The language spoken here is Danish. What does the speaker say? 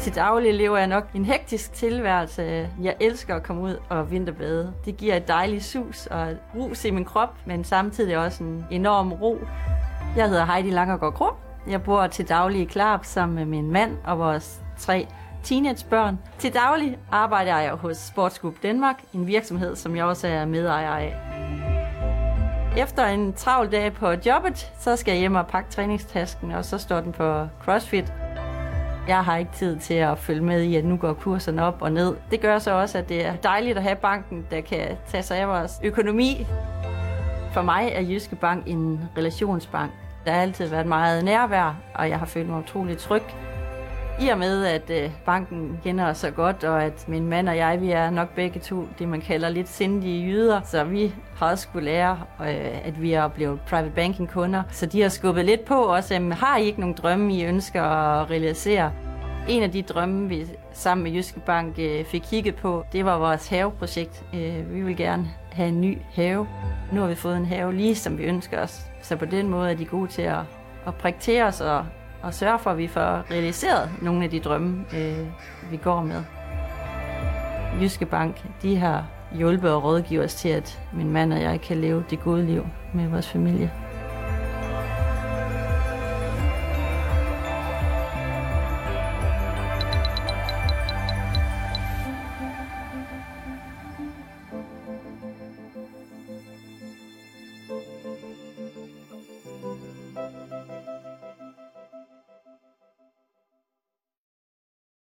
Til daglig lever jeg nok en hektisk tilværelse. Jeg elsker at komme ud og vinterbade. Det giver et dejligt sus og rus i min krop, men samtidig også en enorm ro. Jeg hedder Heidi Langergaard Kro. Jeg bor til daglig i Klarp sammen med min mand og vores tre teenagebørn. Til daglig arbejder jeg hos Sportsgroup Danmark, en virksomhed, som jeg også er medejer af. Efter en travl dag på jobbet, så skal jeg hjem og pakke træningstasken, og så står den på CrossFit. Jeg har ikke tid til at følge med i, at nu går kurserne op og ned. Det gør så også, at det er dejligt at have banken, der kan tage sig af vores økonomi. For mig er Jyske Bank en relationsbank. Der har altid været meget nærvær, og jeg har følt mig utrolig tryg. I og med, at øh, banken kender os så godt, og at min mand og jeg, vi er nok begge to det, man kalder lidt sindige jyder, så vi har også skulle lære, øh, at vi er blevet private banking kunder. Så de har skubbet lidt på os, har I ikke nogen drømme, I ønsker at realisere? En af de drømme, vi sammen med Jyske Bank øh, fik kigget på, det var vores haveprojekt. Vi vil gerne have en ny have. Nu har vi fået en have lige som vi ønsker os. Så på den måde er de gode til at, at prikke til os og, og sørge for, at vi får realiseret nogle af de drømme, øh, vi går med. Jyske Bank, de har hjulpet og rådgivet os til, at min mand og jeg kan leve det gode liv med vores familie.